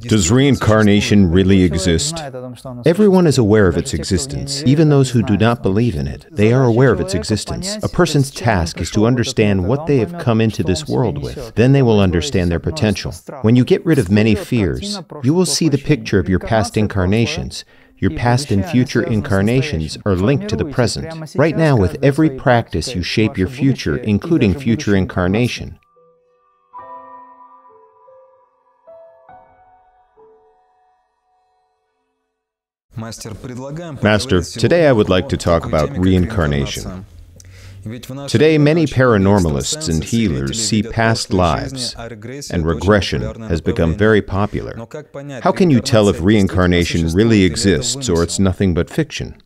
Does reincarnation really exist? Everyone is aware of its existence, even those who do not believe in it. They are aware of its existence. A person's task is to understand what they have come into this world with. Then they will understand their potential. When you get rid of many fears, you will see the picture of your past incarnations. Your past and future incarnations are linked to the present. Right now, with every practice, you shape your future, including future incarnation. Master, today I would like to talk about reincarnation. Today, many paranormalists and healers see past lives, and regression has become very popular. How can you tell if reincarnation really exists or it's nothing but fiction?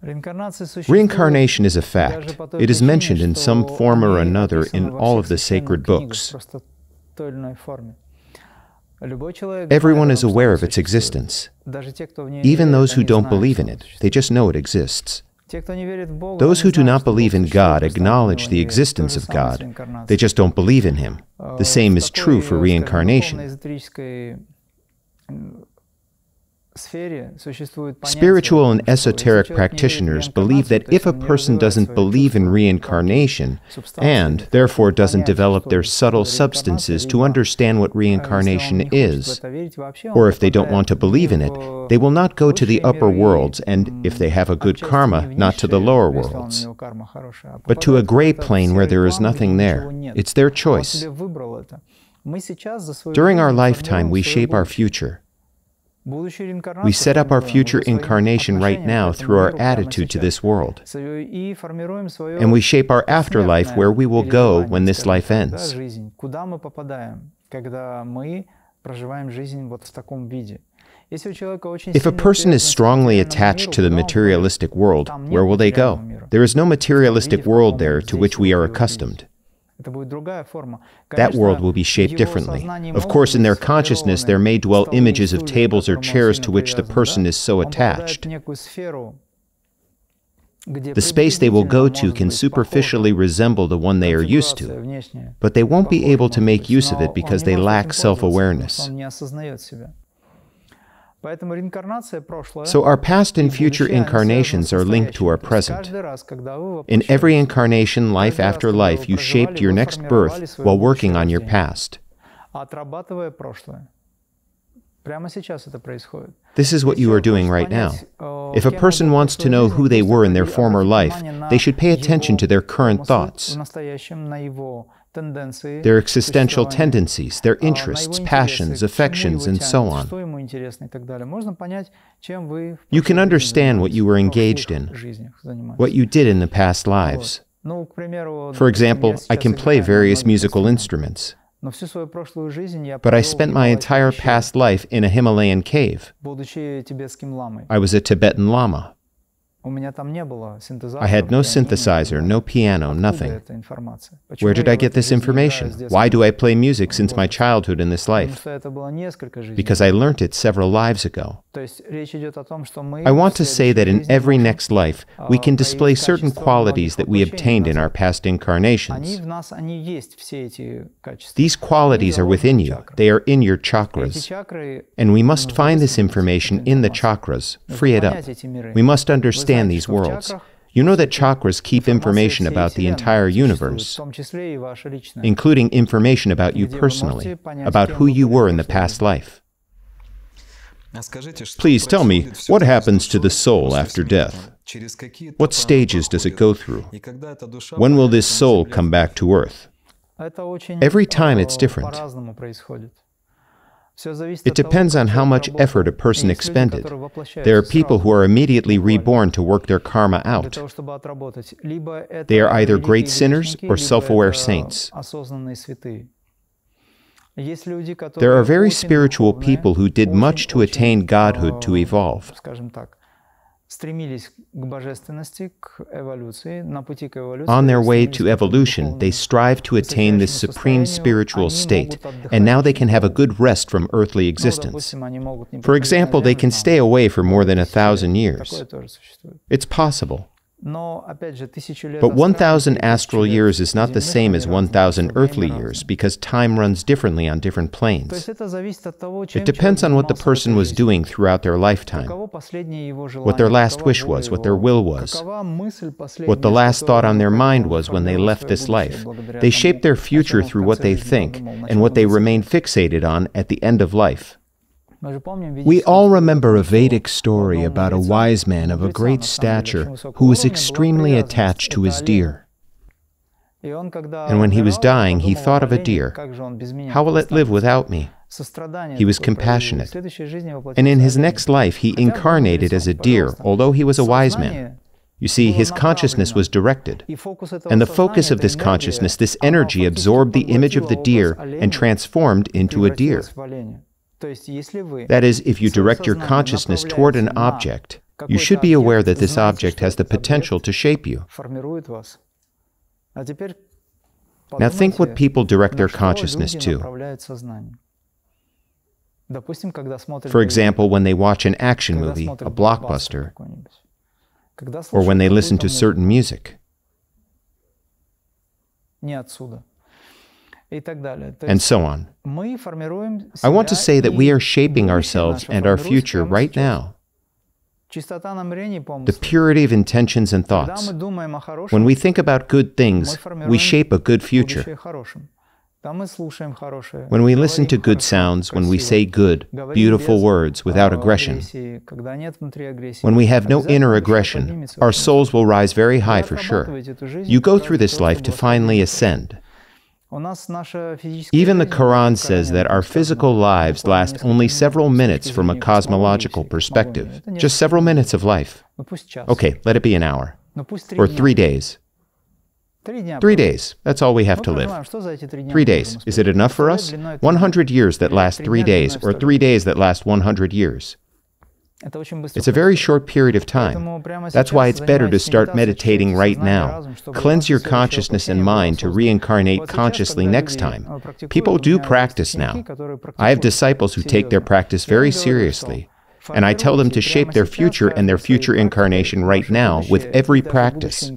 Reincarnation is a fact. It is mentioned in some form or another in all of the sacred books. Everyone is aware of its existence. Even those who don't believe in it, they just know it exists. Those who do not believe in God acknowledge the existence of God, they just don't believe in Him. The same is true for reincarnation. Spiritual and esoteric practitioners believe that if a person doesn't believe in reincarnation and therefore doesn't develop their subtle substances to understand what reincarnation is, or if they don't want to believe in it, they will not go to the upper worlds and, if they have a good karma, not to the lower worlds, but to a gray plane where there is nothing there. It's their choice. During our lifetime, we shape our future. We set up our future incarnation right now through our attitude to this world. And we shape our afterlife where we will go when this life ends. If a person is strongly attached to the materialistic world, where will they go? There is no materialistic world there to which we are accustomed. That world will be shaped differently. Of course, in their consciousness, there may dwell images of tables or chairs to which the person is so attached. The space they will go to can superficially resemble the one they are used to, but they won't be able to make use of it because they lack self awareness. So our past and future incarnations are linked to our present. In every incarnation, life after life, you shaped your next birth while working on your past. This is what you are doing right now. If a person wants to know who they were in their former life, they should pay attention to their current thoughts, their existential tendencies, their interests, passions, affections, and so on. You can understand what you were engaged in, what you did in the past lives. For example, I can play various musical instruments. But I spent my entire past life in a Himalayan cave. I was a Tibetan Lama. I had no synthesizer, no piano, nothing. Where did I get this information? Why do I play music since my childhood in this life? Because I learnt it several lives ago. I want to say that in every next life, we can display certain qualities that we obtained in our past incarnations. These qualities are within you, they are in your chakras. And we must find this information in the chakras, free it up. We must understand understand these worlds. You know that chakras keep information about the entire universe, including information about you personally, about who you were in the past life. Please tell me, what happens to the soul after death? What stages does it go through? When will this soul come back to earth? Every time it's different. It depends on how much effort a person expended. There are people who are immediately reborn to work their karma out. They are either great sinners or self aware saints. There are very spiritual people who did much to attain godhood to evolve. On their way to evolution, they strive to attain this supreme spiritual state, and now they can have a good rest from earthly existence. For example, they can stay away for more than a thousand years. It's possible. But 1,000 astral years is not the same as 1,000 earthly years because time runs differently on different planes. It depends on what the person was doing throughout their lifetime, what their last wish was, what their will was, what the last thought on their mind was when they left this life. They shape their future through what they think and what they remain fixated on at the end of life. We all remember a Vedic story about a wise man of a great stature who was extremely attached to his deer. And when he was dying, he thought of a deer. How will it live without me? He was compassionate. And in his next life, he incarnated as a deer, although he was a wise man. You see, his consciousness was directed. And the focus of this consciousness, this energy, absorbed the image of the deer and transformed into a deer. That is, if you direct your consciousness toward an object, you should be aware that this object has the potential to shape you. Now think what people direct their consciousness to. For example, when they watch an action movie, a blockbuster, or when they listen to certain music and so on. I want to say that we are shaping ourselves and our future right now. The purity of intentions and thoughts. When we think about good things, we shape a good future. When we listen to good sounds, when we say good, beautiful words without aggression, when we have no inner aggression, our souls will rise very high for sure. You go through this life to finally ascend. Even the Quran says that our physical lives last only several minutes from a cosmological perspective, just several minutes of life. Okay, let it be an hour, or three days. Three days, that's all we have to live. Three days, is it enough for us? 100 years that last three days, or three days that last 100 years. It's a very short period of time. That's why it's better to start meditating right now. Cleanse your consciousness and mind to reincarnate consciously next time. People do practice now. I have disciples who take their practice very seriously. And I tell them to shape their future and their future incarnation right now with every practice.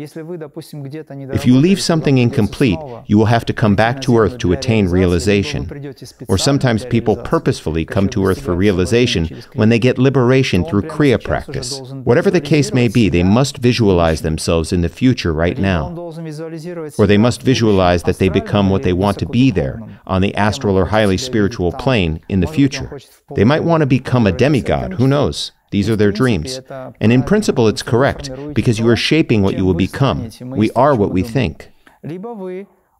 If you leave something incomplete, you will have to come back to earth to attain realization. Or sometimes people purposefully come to earth for realization when they get liberation through Kriya practice. Whatever the case may be, they must visualize themselves in the future right now. Or they must visualize that they become what they want to be there, on the astral or highly spiritual plane, in the future. They might want to become a demigod, who knows? These are their dreams. And in principle, it's correct, because you are shaping what you will become. We are what we think.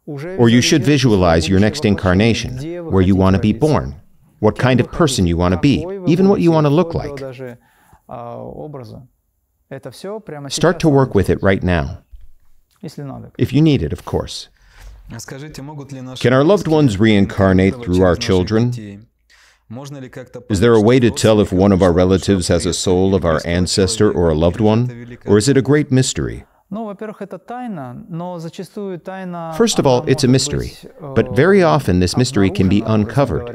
Or you should visualize your next incarnation, where you want to be born, what kind of person you want to be, even what you want to look like. Start to work with it right now. If you need it, of course. Can our loved ones reincarnate through our children? Is there a way to tell if one of our relatives has a soul of our ancestor or a loved one? Or is it a great mystery? First of all, it's a mystery, but very often this mystery can be uncovered.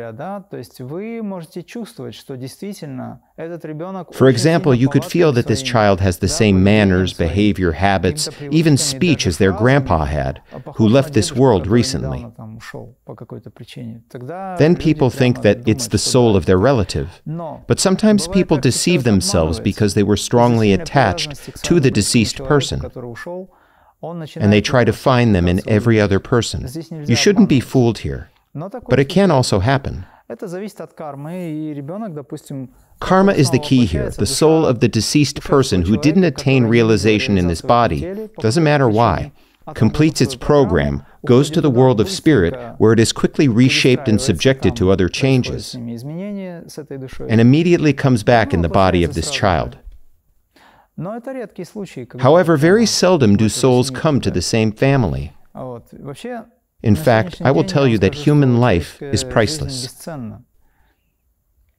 For example, you could feel that this child has the same manners, behavior, habits, even speech as their grandpa had, who left this world recently. Then people think that it's the soul of their relative. But sometimes people deceive themselves because they were strongly attached to the deceased person and they try to find them in every other person. You shouldn't be fooled here. But it can also happen. Karma is the key here. The soul of the deceased person who didn't attain realization in this body, doesn't matter why, completes its program, goes to the world of spirit, where it is quickly reshaped and subjected to other changes, and immediately comes back in the body of this child. However, very seldom do souls come to the same family. In fact, I will tell you that human life is priceless.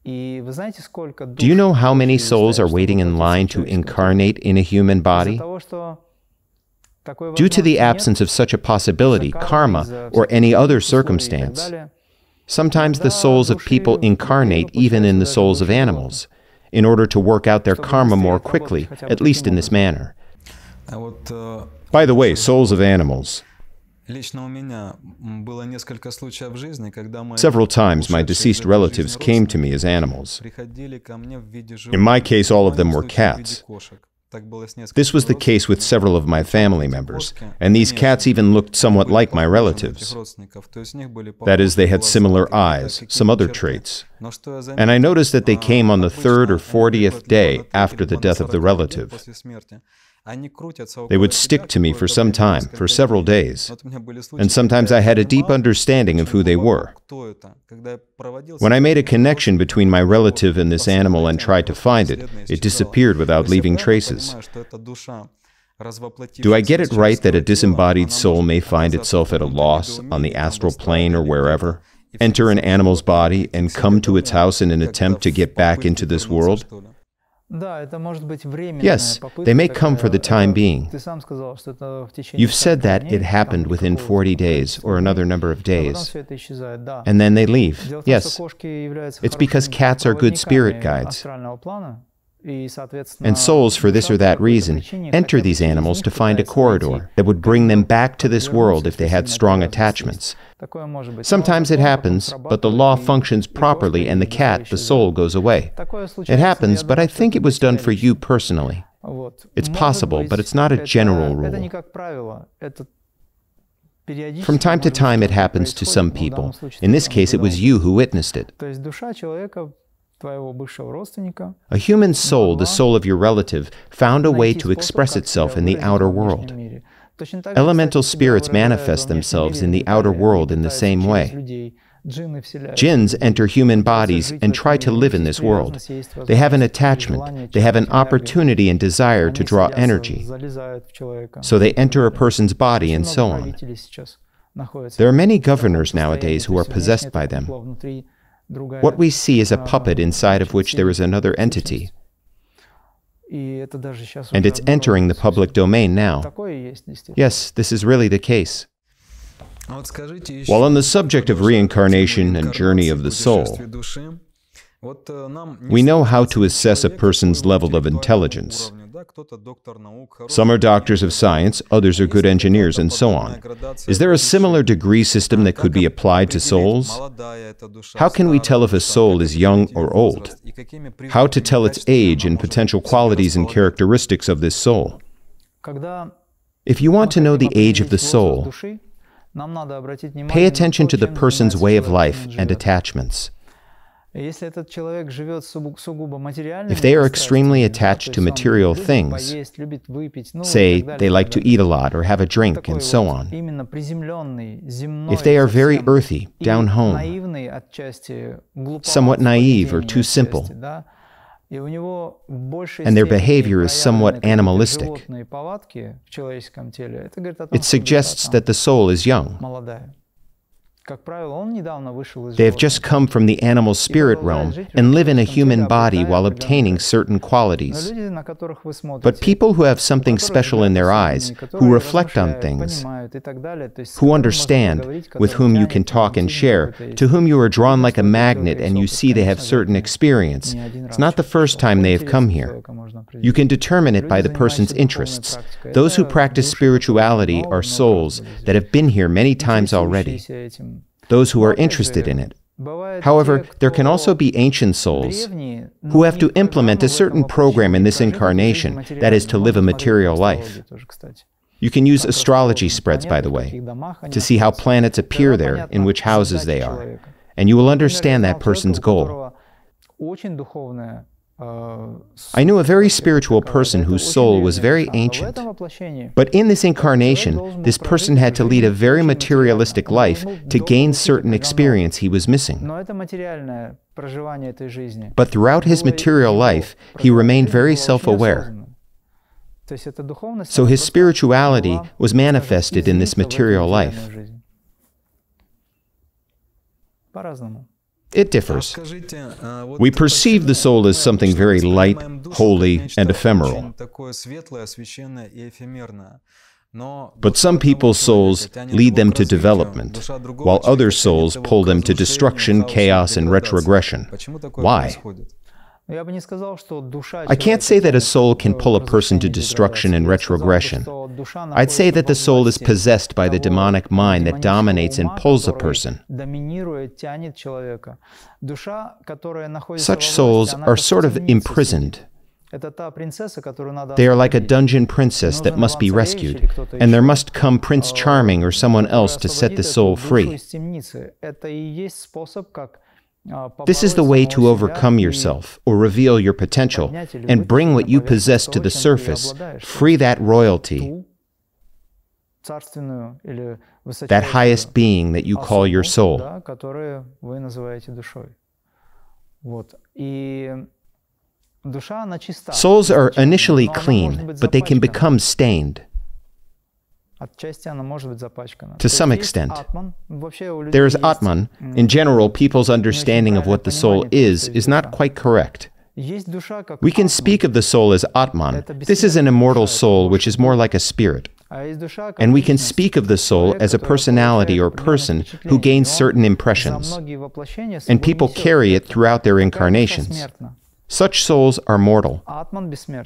Do you know how many souls are waiting in line to incarnate in a human body? Due to the absence of such a possibility, karma, or any other circumstance, sometimes the souls of people incarnate even in the souls of animals. In order to work out their karma more quickly, at least in this manner. By the way, souls of animals. Several times my deceased relatives came to me as animals. In my case, all of them were cats. This was the case with several of my family members, and these cats even looked somewhat like my relatives. That is, they had similar eyes, some other traits. And I noticed that they came on the third or fortieth day after the death of the relative. They would stick to me for some time, for several days, and sometimes I had a deep understanding of who they were. When I made a connection between my relative and this animal and tried to find it, it disappeared without leaving traces. Do I get it right that a disembodied soul may find itself at a loss on the astral plane or wherever, enter an animal's body, and come to its house in an attempt to get back into this world? Yes, they may come for the time being. You've said that it happened within 40 days or another number of days, and then they leave. Yes, it's because cats are good spirit guides. And souls, for this or that reason, enter these animals to find a corridor that would bring them back to this world if they had strong attachments. Sometimes it happens, but the law functions properly and the cat, the soul, goes away. It happens, but I think it was done for you personally. It's possible, but it's not a general rule. From time to time, it happens to some people. In this case, it was you who witnessed it. A human soul, the soul of your relative, found a way to express itself in the outer world. Elemental spirits manifest themselves in the outer world in the same way. Jinns enter human bodies and try to live in this world. They have an attachment, they have an opportunity and desire to draw energy. So they enter a person's body and so on. There are many governors nowadays who are possessed by them. What we see is a puppet inside of which there is another entity. And it's entering the public domain now. Yes, this is really the case. While on the subject of reincarnation and journey of the soul, we know how to assess a person's level of intelligence. Some are doctors of science, others are good engineers, and so on. Is there a similar degree system that could be applied to souls? How can we tell if a soul is young or old? How to tell its age and potential qualities and characteristics of this soul? If you want to know the age of the soul, pay attention to the person's way of life and attachments. If they are extremely attached to material things, say they like to eat a lot or have a drink and so on, if they are very earthy, down home, somewhat naive or too simple, and their behavior is somewhat animalistic, it suggests that the soul is young. They have just come from the animal spirit realm and live in a human body while obtaining certain qualities. But people who have something special in their eyes, who reflect on things, who understand, with whom you can talk and share, to whom you are drawn like a magnet and you see they have certain experience, it's not the first time they have come here. You can determine it by the person's interests. Those who practice spirituality are souls that have been here many times already those who are interested in it. However, there can also be ancient souls who have to implement a certain program in this incarnation, that is, to live a material life. You can use astrology spreads, by the way, to see how planets appear there, in which houses they are, and you will understand that person's goal. I knew a very spiritual person whose soul was very ancient. But in this incarnation, this person had to lead a very materialistic life to gain certain experience he was missing. But throughout his material life, he remained very self aware. So his spirituality was manifested in this material life. It differs. We perceive the soul as something very light, holy, and ephemeral. But some people's souls lead them to development, while other souls pull them to destruction, chaos, and retrogression. Why? I can't say that a soul can pull a person to destruction and retrogression. I'd say that the soul is possessed by the demonic mind that dominates and pulls a person. Such souls are sort of imprisoned. They are like a dungeon princess that must be rescued, and there must come Prince Charming or someone else to set the soul free. This is the way to overcome yourself or reveal your potential and bring what you possess to the surface, free that royalty, that highest being that you call your soul. Souls are initially clean, but they can become stained. To some extent. There is Atman. In general, people's understanding of what the soul is is not quite correct. We can speak of the soul as Atman. This is an immortal soul which is more like a spirit. And we can speak of the soul as a personality or person who gains certain impressions. And people carry it throughout their incarnations. Such souls are mortal.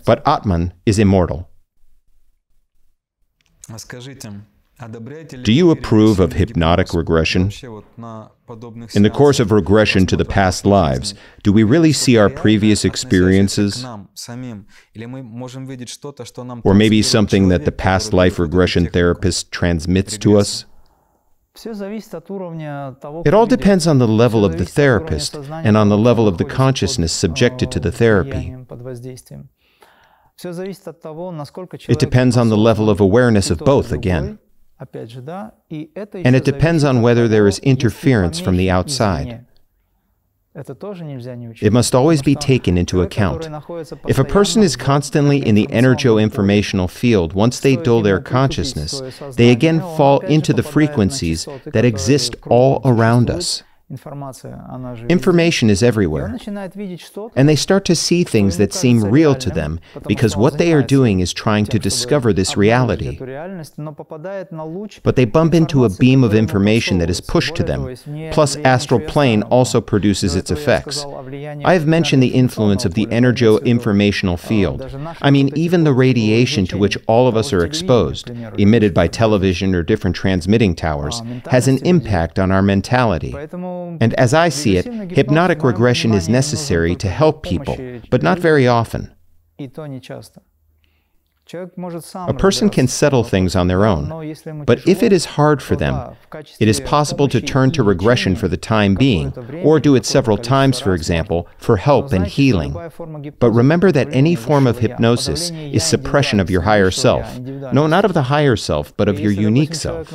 But Atman is immortal. Do you approve of hypnotic regression? In the course of regression to the past lives, do we really see our previous experiences? Or maybe something that the past life regression therapist transmits to us? It all depends on the level of the therapist and on the level of the consciousness subjected to the therapy. It depends on the level of awareness of both again. And it depends on whether there is interference from the outside. It must always be taken into account. If a person is constantly in the energo-informational field, once they dull their consciousness, they again fall into the frequencies that exist all around us. Information is everywhere. And they start to see things that seem real to them because what they are doing is trying to discover this reality. But they bump into a beam of information that is pushed to them. Plus, astral plane also produces its effects. I have mentioned the influence of the energo-informational field. I mean, even the radiation to which all of us are exposed, emitted by television or different transmitting towers, has an impact on our mentality. And as I see it, hypnotic regression is necessary to help people, but not very often. A person can settle things on their own, but if it is hard for them, it is possible to turn to regression for the time being, or do it several times, for example, for help and healing. But remember that any form of hypnosis is suppression of your higher self. No, not of the higher self, but of your unique self.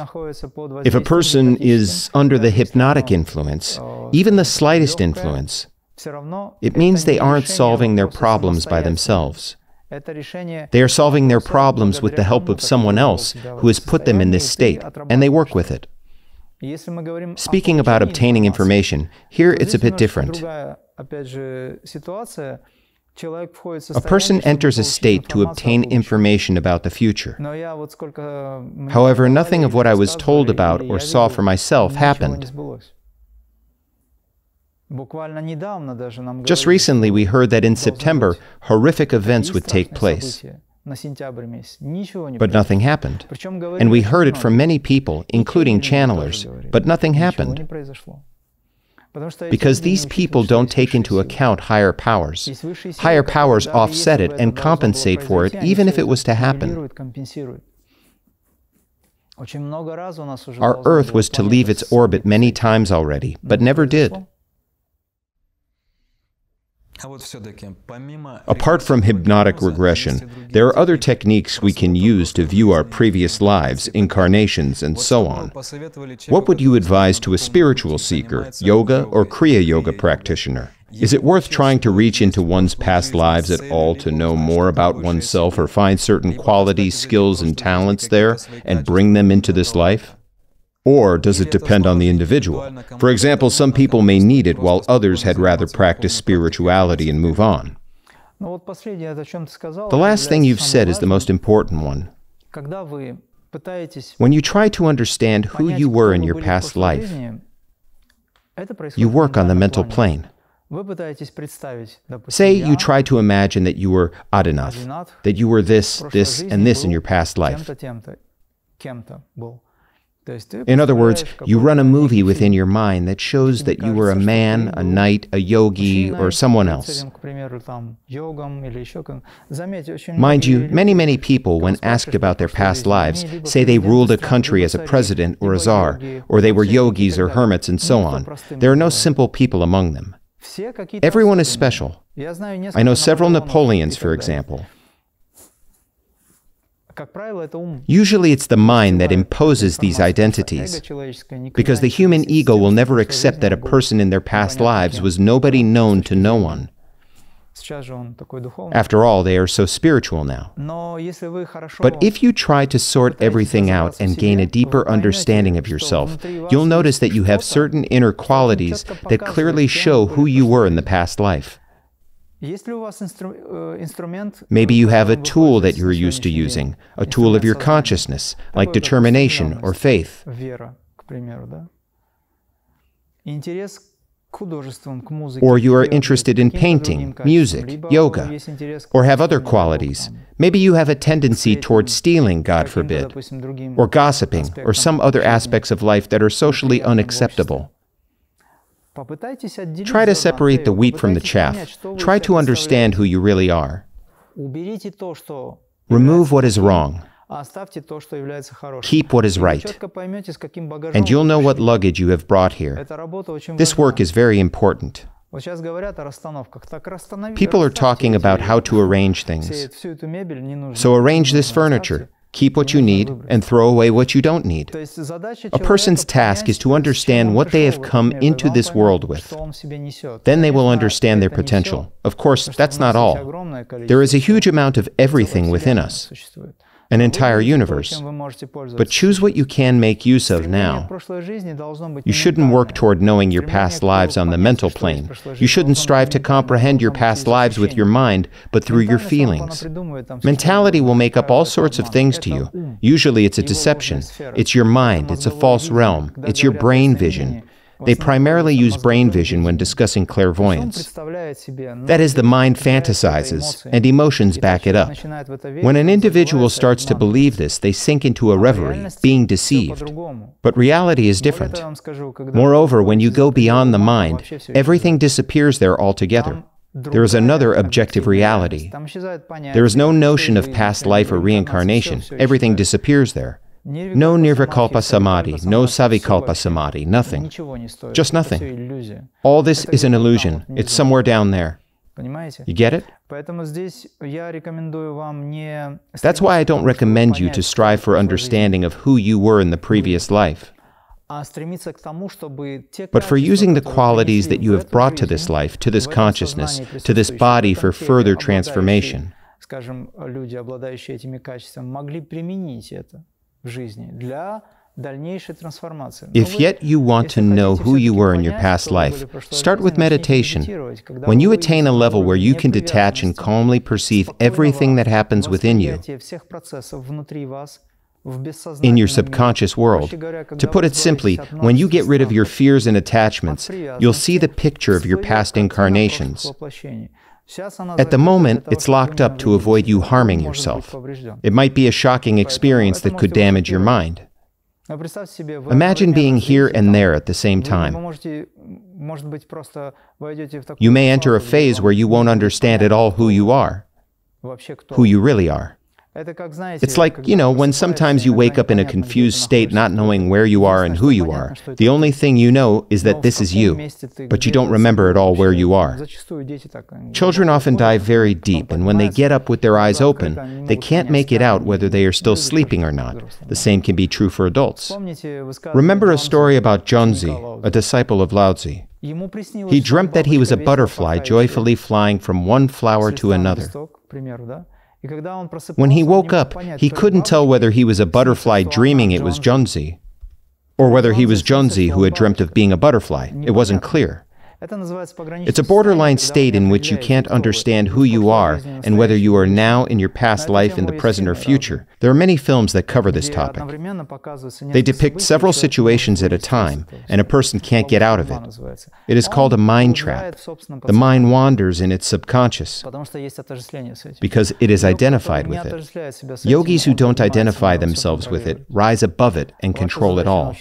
If a person is under the hypnotic influence, even the slightest influence, it means they aren't solving their problems by themselves. They are solving their problems with the help of someone else who has put them in this state, and they work with it. Speaking about obtaining information, here it's a bit different. A person enters a state to obtain information about the future. However, nothing of what I was told about or saw for myself happened. Just recently, we heard that in September, horrific events would take place. But nothing happened. And we heard it from many people, including channelers, but nothing happened. Because these people don't take into account higher powers. Higher powers offset it and compensate for it, even if it was to happen. Our Earth was to leave its orbit many times already, but never did. Apart from hypnotic regression, there are other techniques we can use to view our previous lives, incarnations, and so on. What would you advise to a spiritual seeker, yoga, or Kriya Yoga practitioner? Is it worth trying to reach into one's past lives at all to know more about oneself or find certain qualities, skills, and talents there and bring them into this life? Or does it depend on the individual? For example, some people may need it while others had rather practice spirituality and move on. The last thing you've said is the most important one. When you try to understand who you were in your past life, you work on the mental plane. Say you try to imagine that you were Adinath, that you were this, this, and this in your past life. In other words, you run a movie within your mind that shows that you were a man, a knight, a yogi, or someone else. Mind you, many, many people, when asked about their past lives, say they ruled a country as a president or a czar, or they were yogis or hermits, and so on. There are no simple people among them. Everyone is special. I know several Napoleons, for example. Usually it's the mind that imposes these identities, because the human ego will never accept that a person in their past lives was nobody known to no one. After all, they are so spiritual now. But if you try to sort everything out and gain a deeper understanding of yourself, you'll notice that you have certain inner qualities that clearly show who you were in the past life. Maybe you have a tool that you're used to using, a tool of your consciousness, like determination or faith. Or you are interested in painting, music, yoga, or have other qualities. Maybe you have a tendency towards stealing, God forbid, or gossiping, or some other aspects of life that are socially unacceptable. Try to separate the wheat from the chaff. Try to understand who you really are. Remove what is wrong. Keep what is right. And you'll know what luggage you have brought here. This work is very important. People are talking about how to arrange things. So arrange this furniture keep what you need, and throw away what you don't need. A person's task is to understand what they have come into this world with. Then they will understand their potential. Of course, that's not all. There is a huge amount of everything within us an entire universe. But choose what you can make use of now. You shouldn't work toward knowing your past lives on the mental plane. You shouldn't strive to comprehend your past lives with your mind, but through your feelings. Mentality will make up all sorts of things to you. Usually it's a deception. It's your mind, it's a false realm, it's your brain vision. They primarily use brain vision when discussing clairvoyance. That is, the mind fantasizes, and emotions back it up. When an individual starts to believe this, they sink into a reverie, being deceived. But reality is different. Moreover, when you go beyond the mind, everything disappears there altogether. There is another objective reality. There is no notion of past life or reincarnation. Everything disappears there. No Nirvikalpa Samadhi, no Savikalpa Samadhi, nothing. Just nothing. All this is an illusion. It's somewhere down there. You get it? That's why I don't recommend you to strive for understanding of who you were in the previous life. But for using the qualities that you have brought to this life, to this consciousness, to this body for further transformation. If yet you want to know who you were in your past life, start with meditation. When you attain a level where you can detach and calmly perceive everything that happens within you, in your subconscious world. To put it simply, when you get rid of your fears and attachments, you'll see the picture of your past incarnations. At the moment, it's locked up to avoid you harming yourself. It might be a shocking experience that could damage your mind. Imagine being here and there at the same time. You may enter a phase where you won't understand at all who you are, who you really are. It's like, you know, when sometimes you wake up in a confused state not knowing where you are and who you are. The only thing you know is that this is you, but you don't remember at all where you are. Children often dive very deep, and when they get up with their eyes open, they can't make it out whether they are still sleeping or not. The same can be true for adults. Remember a story about Zhuangzi, a disciple of Laozi. He dreamt that he was a butterfly joyfully flying from one flower to another. When he woke up, he couldn't tell whether he was a butterfly dreaming it was Zhuangzi, or whether he was Zhuangzi who had dreamt of being a butterfly. It wasn't clear. It's a borderline state in which you can't understand who you are and whether you are now in your past life, in the present, or future. There are many films that cover this topic. They depict several situations at a time, and a person can't get out of it. It is called a mind trap. The mind wanders in its subconscious because it is identified with it. Yogis who don't identify themselves with it rise above it and control it all.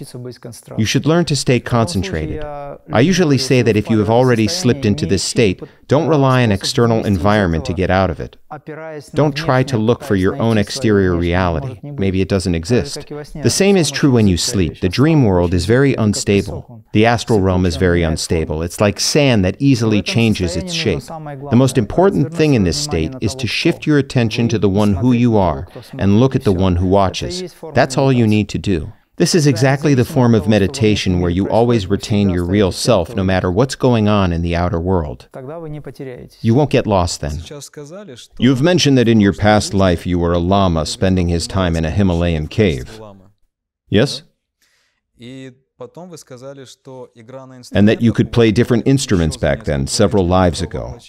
You should learn to stay concentrated. I usually say that if you have already slipped into this state, don't rely on external environment to get out of it. Don't try to look for your own exterior reality. Maybe it doesn't exist. The same is true when you sleep. The dream world is very unstable. The astral realm is very unstable. It's like sand that easily changes its shape. The most important thing in this state is to shift your attention to the one who you are and look at the one who watches. That's all you need to do. This is exactly the form of meditation where you always retain your real self no matter what's going on in the outer world. You won't get lost then. You've mentioned that in your past life you were a lama spending his time in a Himalayan cave. Yes? And that you could play different instruments back then, several lives ago.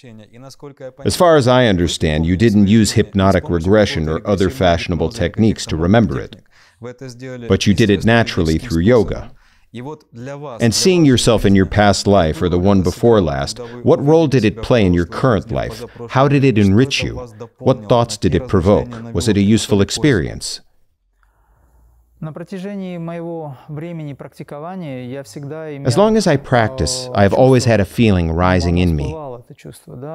As far as I understand, you didn't use hypnotic regression or other fashionable techniques to remember it. But you did it naturally through yoga. And seeing yourself in your past life or the one before last, what role did it play in your current life? How did it enrich you? What thoughts did it provoke? Was it a useful experience? As long as I practice, I have always had a feeling rising in me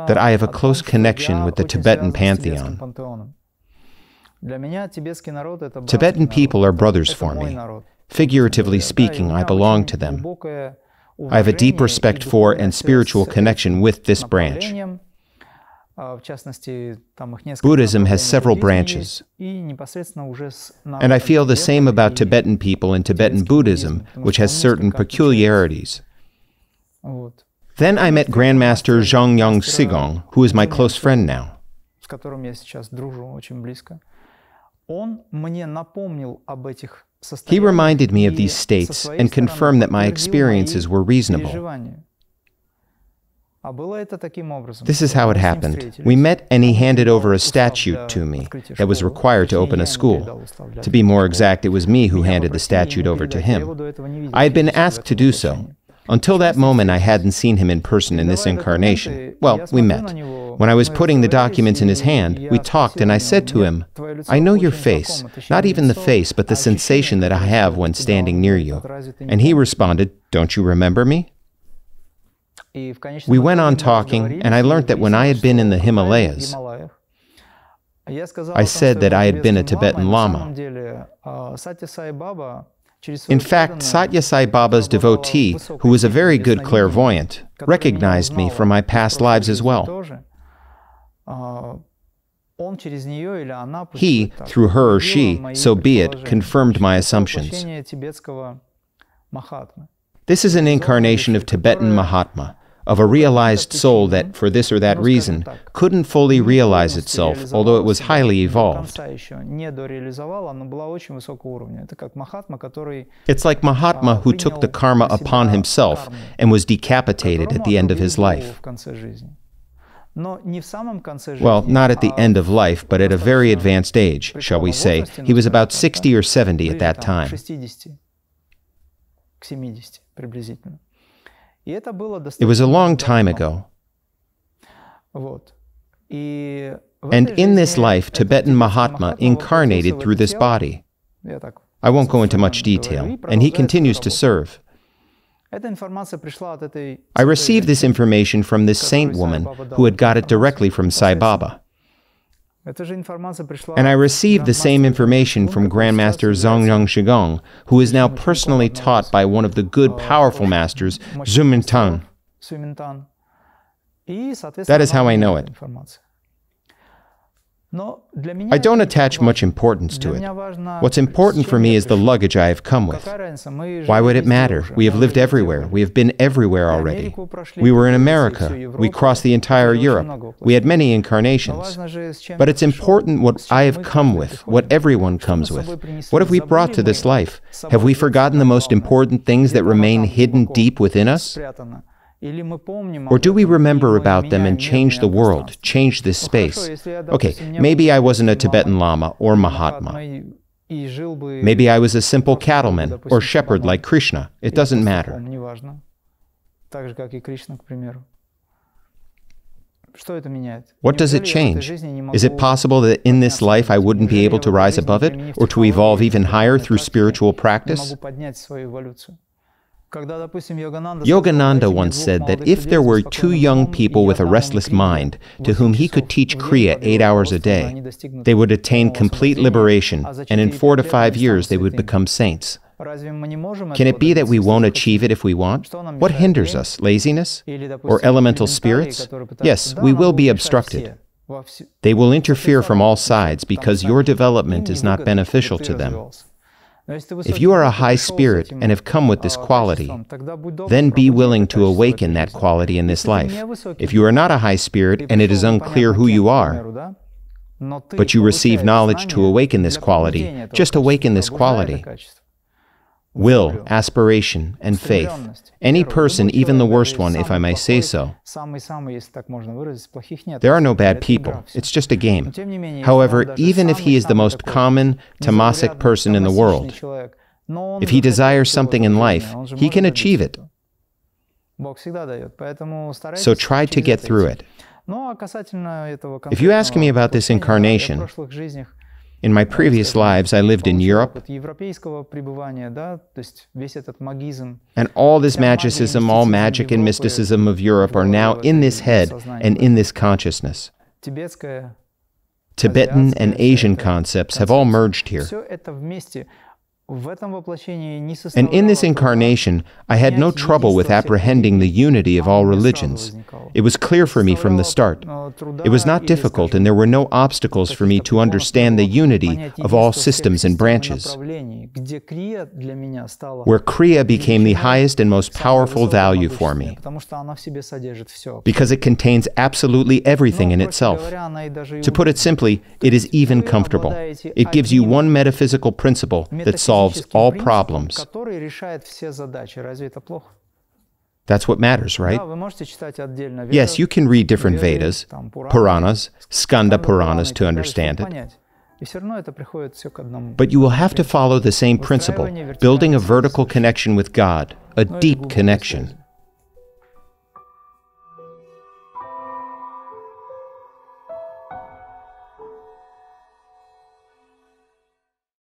that I have a close connection with the Tibetan pantheon. Tibetan people are brothers for me. Figuratively speaking, I belong to them. I have a deep respect for and spiritual connection with this branch. Buddhism has several branches. And I feel the same about Tibetan people and Tibetan Buddhism, which has certain peculiarities. Then I met Grandmaster Zhongyang Sigong, who is my close friend now. He reminded me of these states and confirmed that my experiences were reasonable. This is how it happened. We met and he handed over a statute to me that was required to open a school. To be more exact, it was me who handed the statute over to him. I had been asked to do so. Until that moment, I hadn't seen him in person in this incarnation. Well, we met. When I was putting the documents in his hand, we talked, and I said to him, I know your face, not even the face, but the sensation that I have when standing near you. And he responded, Don't you remember me? We went on talking, and I learned that when I had been in the Himalayas, I said that I had been a Tibetan Lama. In fact, Satya Sai Baba's devotee, who was a very good clairvoyant, recognized me from my past lives as well. He, through her or she, so be it, confirmed my assumptions. This is an incarnation of Tibetan Mahatma of a realized soul that, for this or that reason, couldn't fully realize itself, although it was highly evolved. It's like Mahatma who took the karma upon himself and was decapitated at the end of his life. Well, not at the end of life, but at a very advanced age, shall we say. He was about 60 or 70 at that time. It was a long time ago. And in this life, Tibetan Mahatma incarnated through this body. I won't go into much detail, and he continues to serve. I received this information from this saint woman who had got it directly from Sai Baba. And I received the same information from Grandmaster Zhongyang Shigong, who is now personally taught by one of the good, powerful masters, Zumintang. That is how I know it. I don't attach much importance to it. What's important for me is the luggage I have come with. Why would it matter? We have lived everywhere. We have been everywhere already. We were in America. We crossed the entire Europe. We had many incarnations. But it's important what I have come with, what everyone comes with. What have we brought to this life? Have we forgotten the most important things that remain hidden deep within us? Or do we remember about them and change the world, change this space? Okay, maybe I wasn't a Tibetan Lama or Mahatma. Maybe I was a simple cattleman or shepherd like Krishna. It doesn't matter. What does it change? Is it possible that in this life I wouldn't be able to rise above it or to evolve even higher through spiritual practice? Yogananda once said that if there were two young people with a restless mind to whom he could teach Kriya eight hours a day, they would attain complete liberation, and in four to five years they would become saints. Can it be that we won't achieve it if we want? What hinders us? Laziness? Or elemental spirits? Yes, we will be obstructed. They will interfere from all sides because your development is not beneficial to them. If you are a high spirit and have come with this quality, then be willing to awaken that quality in this life. If you are not a high spirit and it is unclear who you are, but you receive knowledge to awaken this quality, just awaken this quality will, aspiration, and faith. Any person, even the worst one, if I may say so. There are no bad people, it's just a game. However, even if he is the most common, tamasic person in the world, if he desires something in life, he can achieve it. So try to get through it. If you ask me about this incarnation, in my previous lives, I lived in Europe. And all this magicism, all magic and mysticism of Europe are now in this head and in this consciousness. Tibetan and Asian concepts have all merged here. And in this incarnation, I had no trouble with apprehending the unity of all religions. It was clear for me from the start. It was not difficult, and there were no obstacles for me to understand the unity of all systems and branches, where Kriya became the highest and most powerful value for me, because it contains absolutely everything in itself. To put it simply, it is even comfortable. It gives you one metaphysical principle that solves solves all problems. That's what matters, right? Yes, you can read different Vedas, Puranas, Skanda Puranas to understand it. But you will have to follow the same principle, building a vertical connection with God, a deep connection.